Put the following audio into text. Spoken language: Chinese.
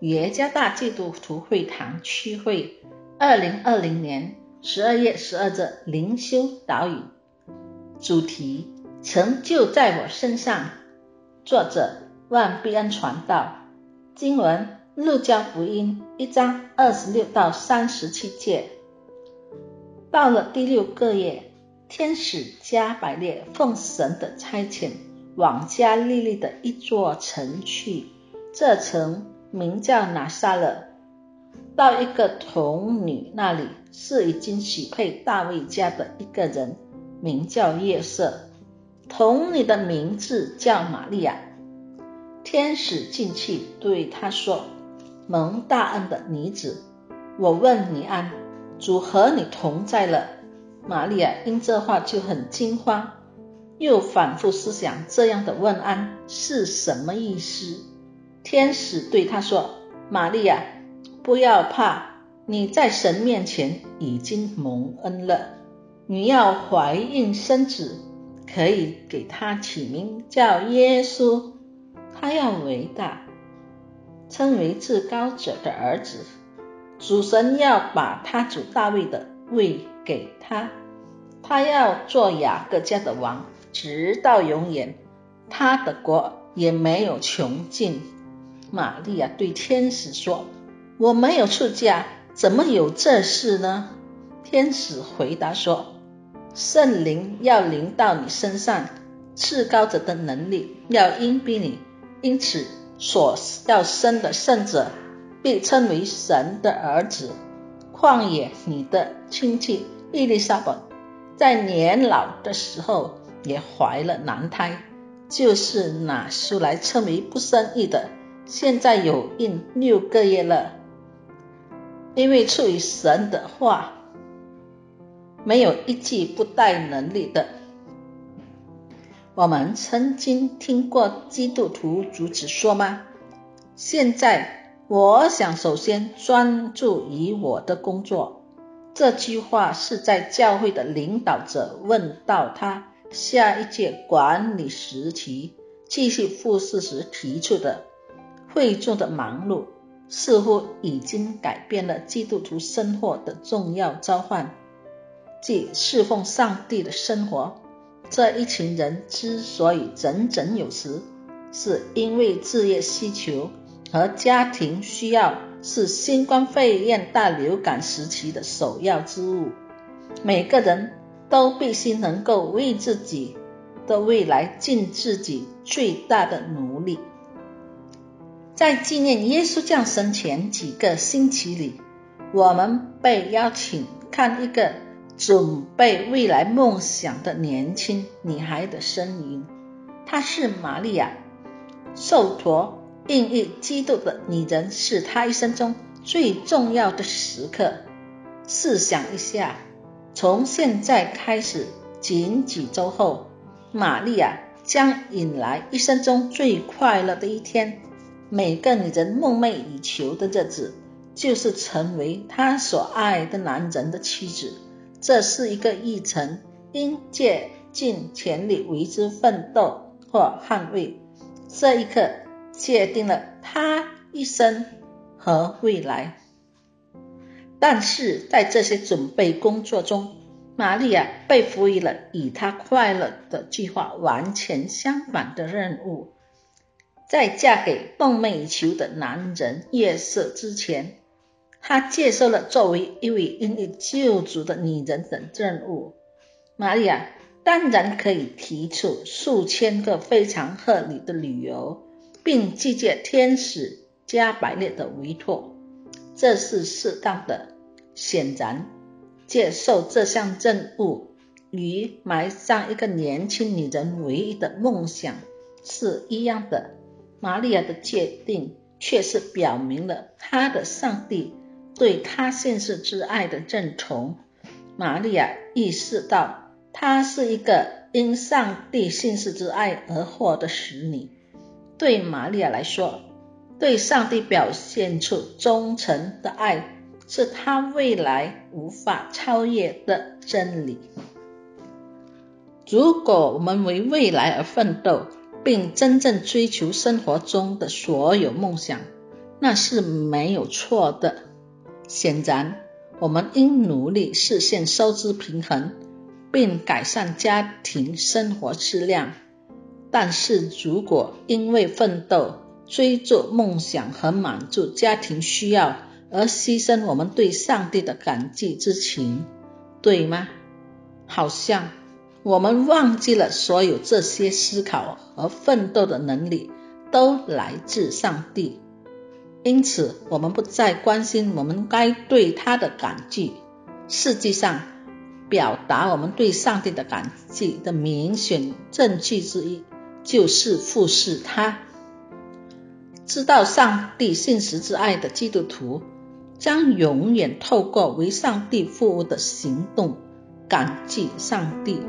耶加大基督徒会堂区会二零二零年十二月十二日灵修导引，主题成就在我身上。作者万必恩传道。经文路加福音一章二十六到三十七节。到了第六个月，天使加百列奉神的差遣，往加利利的一座城去。这城。名叫拿撒勒，到一个童女那里，是已经许配大卫家的一个人，名叫约瑟。童女的名字叫玛利亚。天使进去对他说：“蒙大恩的女子，我问你安，主和你同在了。”玛利亚因这话就很惊慌，又反复思想这样的问安是什么意思。天使对他说：“玛利亚，不要怕，你在神面前已经蒙恩了。你要怀孕生子，可以给他起名叫耶稣。他要伟大，称为至高者的儿子。主神要把他主大卫的位给他，他要做雅各家的王，直到永远。他的国也没有穷尽。”玛利亚对天使说：“我没有出嫁，怎么有这事呢？”天使回答说：“圣灵要临到你身上，至高者的能力要荫庇你，因此所要生的圣者被称为神的儿子。旷野你的亲戚伊丽莎白在年老的时候也怀了男胎，就是拿书来称为不生育的。”现在有孕六个月了，因为出于神的话，没有一句不带能力的。我们曾经听过基督徒主子说吗？现在我想首先专注于我的工作。这句话是在教会的领导者问到他下一届管理时期继续复试时提出的。会众的忙碌似乎已经改变了基督徒生活的重要召唤，即侍奉上帝的生活。这一群人之所以整整有时，是因为置业需求和家庭需要是新冠肺炎大流感时期的首要之务。每个人都必须能够为自己的未来尽自己最大的努力。在纪念耶稣降生前几个星期里，我们被邀请看一个准备未来梦想的年轻女孩的身影。她是玛利亚，受托孕育基督的女人，是她一生中最重要的时刻。试想一下，从现在开始，仅几周后，玛利亚将迎来一生中最快乐的一天。每个女人梦寐以求的日子，就是成为她所爱的男人的妻子。这是一个议程，应竭尽全力为之奋斗或捍卫。这一刻，界定了她一生和未来。但是在这些准备工作中，玛利亚被赋予了与她快乐的计划完全相反的任务。在嫁给梦寐以求的男人约瑟之前，她接受了作为一位因为救主的女人的任务。玛利亚当然可以提出数千个非常合理的理由，并拒绝天使加百列的委托，这是适当的。显然，接受这项任务与埋葬一个年轻女人唯一的梦想是一样的。玛利亚的界定，却是表明了她的上帝对她现世之爱的认同。玛利亚意识到，她是一个因上帝现世之爱而获的使女。对玛利亚来说，对上帝表现出忠诚的爱，是她未来无法超越的真理。如果我们为未来而奋斗，并真正追求生活中的所有梦想，那是没有错的。显然，我们应努力实现收支平衡，并改善家庭生活质量。但是如果因为奋斗、追逐梦想和满足家庭需要而牺牲我们对上帝的感激之情，对吗？好像我们忘记了，所有这些思考和奋斗的能力都来自上帝。因此，我们不再关心我们该对他的感激。实际上，表达我们对上帝的感激的明显证据之一，就是复视他。知道上帝信实之爱的基督徒，将永远透过为上帝服务的行动感激上帝。